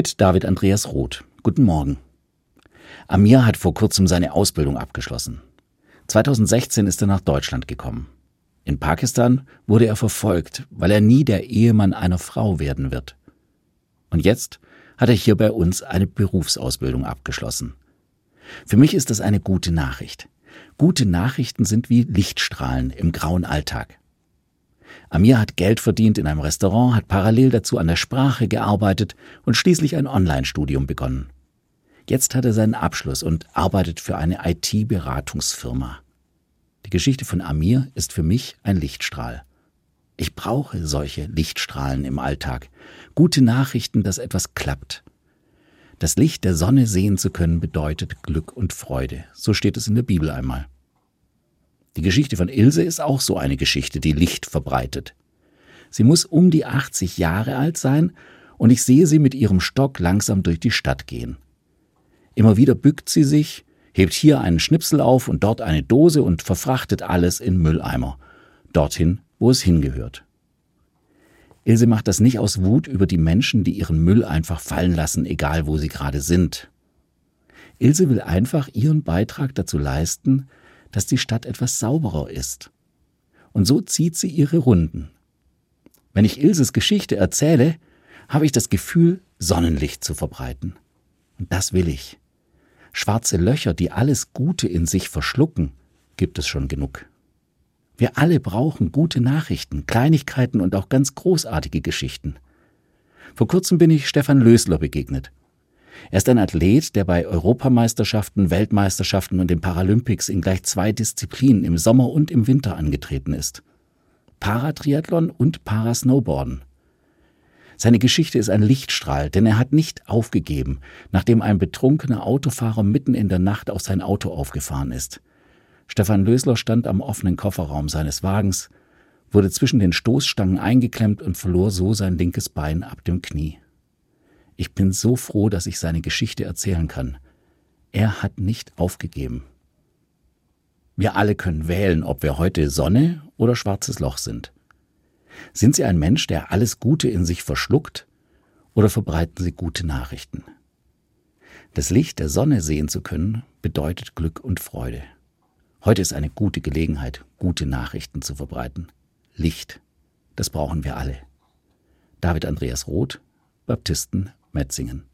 Mit David Andreas Roth. Guten Morgen. Amir hat vor kurzem seine Ausbildung abgeschlossen. 2016 ist er nach Deutschland gekommen. In Pakistan wurde er verfolgt, weil er nie der Ehemann einer Frau werden wird. Und jetzt hat er hier bei uns eine Berufsausbildung abgeschlossen. Für mich ist das eine gute Nachricht. Gute Nachrichten sind wie Lichtstrahlen im grauen Alltag. Amir hat Geld verdient in einem Restaurant, hat parallel dazu an der Sprache gearbeitet und schließlich ein Online-Studium begonnen. Jetzt hat er seinen Abschluss und arbeitet für eine IT-Beratungsfirma. Die Geschichte von Amir ist für mich ein Lichtstrahl. Ich brauche solche Lichtstrahlen im Alltag. Gute Nachrichten, dass etwas klappt. Das Licht der Sonne sehen zu können bedeutet Glück und Freude. So steht es in der Bibel einmal. Die Geschichte von Ilse ist auch so eine Geschichte, die Licht verbreitet. Sie muss um die 80 Jahre alt sein und ich sehe sie mit ihrem Stock langsam durch die Stadt gehen. Immer wieder bückt sie sich, hebt hier einen Schnipsel auf und dort eine Dose und verfrachtet alles in Mülleimer, dorthin, wo es hingehört. Ilse macht das nicht aus Wut über die Menschen, die ihren Müll einfach fallen lassen, egal wo sie gerade sind. Ilse will einfach ihren Beitrag dazu leisten, dass die Stadt etwas sauberer ist. Und so zieht sie ihre Runden. Wenn ich Ilses Geschichte erzähle, habe ich das Gefühl, Sonnenlicht zu verbreiten. Und das will ich. Schwarze Löcher, die alles Gute in sich verschlucken, gibt es schon genug. Wir alle brauchen gute Nachrichten, Kleinigkeiten und auch ganz großartige Geschichten. Vor kurzem bin ich Stefan Lösler begegnet. Er ist ein Athlet, der bei Europameisterschaften, Weltmeisterschaften und den Paralympics in gleich zwei Disziplinen im Sommer und im Winter angetreten ist. Paratriathlon und Parasnowboarden. Seine Geschichte ist ein Lichtstrahl, denn er hat nicht aufgegeben, nachdem ein betrunkener Autofahrer mitten in der Nacht auf sein Auto aufgefahren ist. Stefan Lösler stand am offenen Kofferraum seines Wagens, wurde zwischen den Stoßstangen eingeklemmt und verlor so sein linkes Bein ab dem Knie. Ich bin so froh, dass ich seine Geschichte erzählen kann. Er hat nicht aufgegeben. Wir alle können wählen, ob wir heute Sonne oder schwarzes Loch sind. Sind Sie ein Mensch, der alles Gute in sich verschluckt, oder verbreiten Sie gute Nachrichten? Das Licht der Sonne sehen zu können, bedeutet Glück und Freude. Heute ist eine gute Gelegenheit, gute Nachrichten zu verbreiten. Licht, das brauchen wir alle. David Andreas Roth, Baptisten Metzingen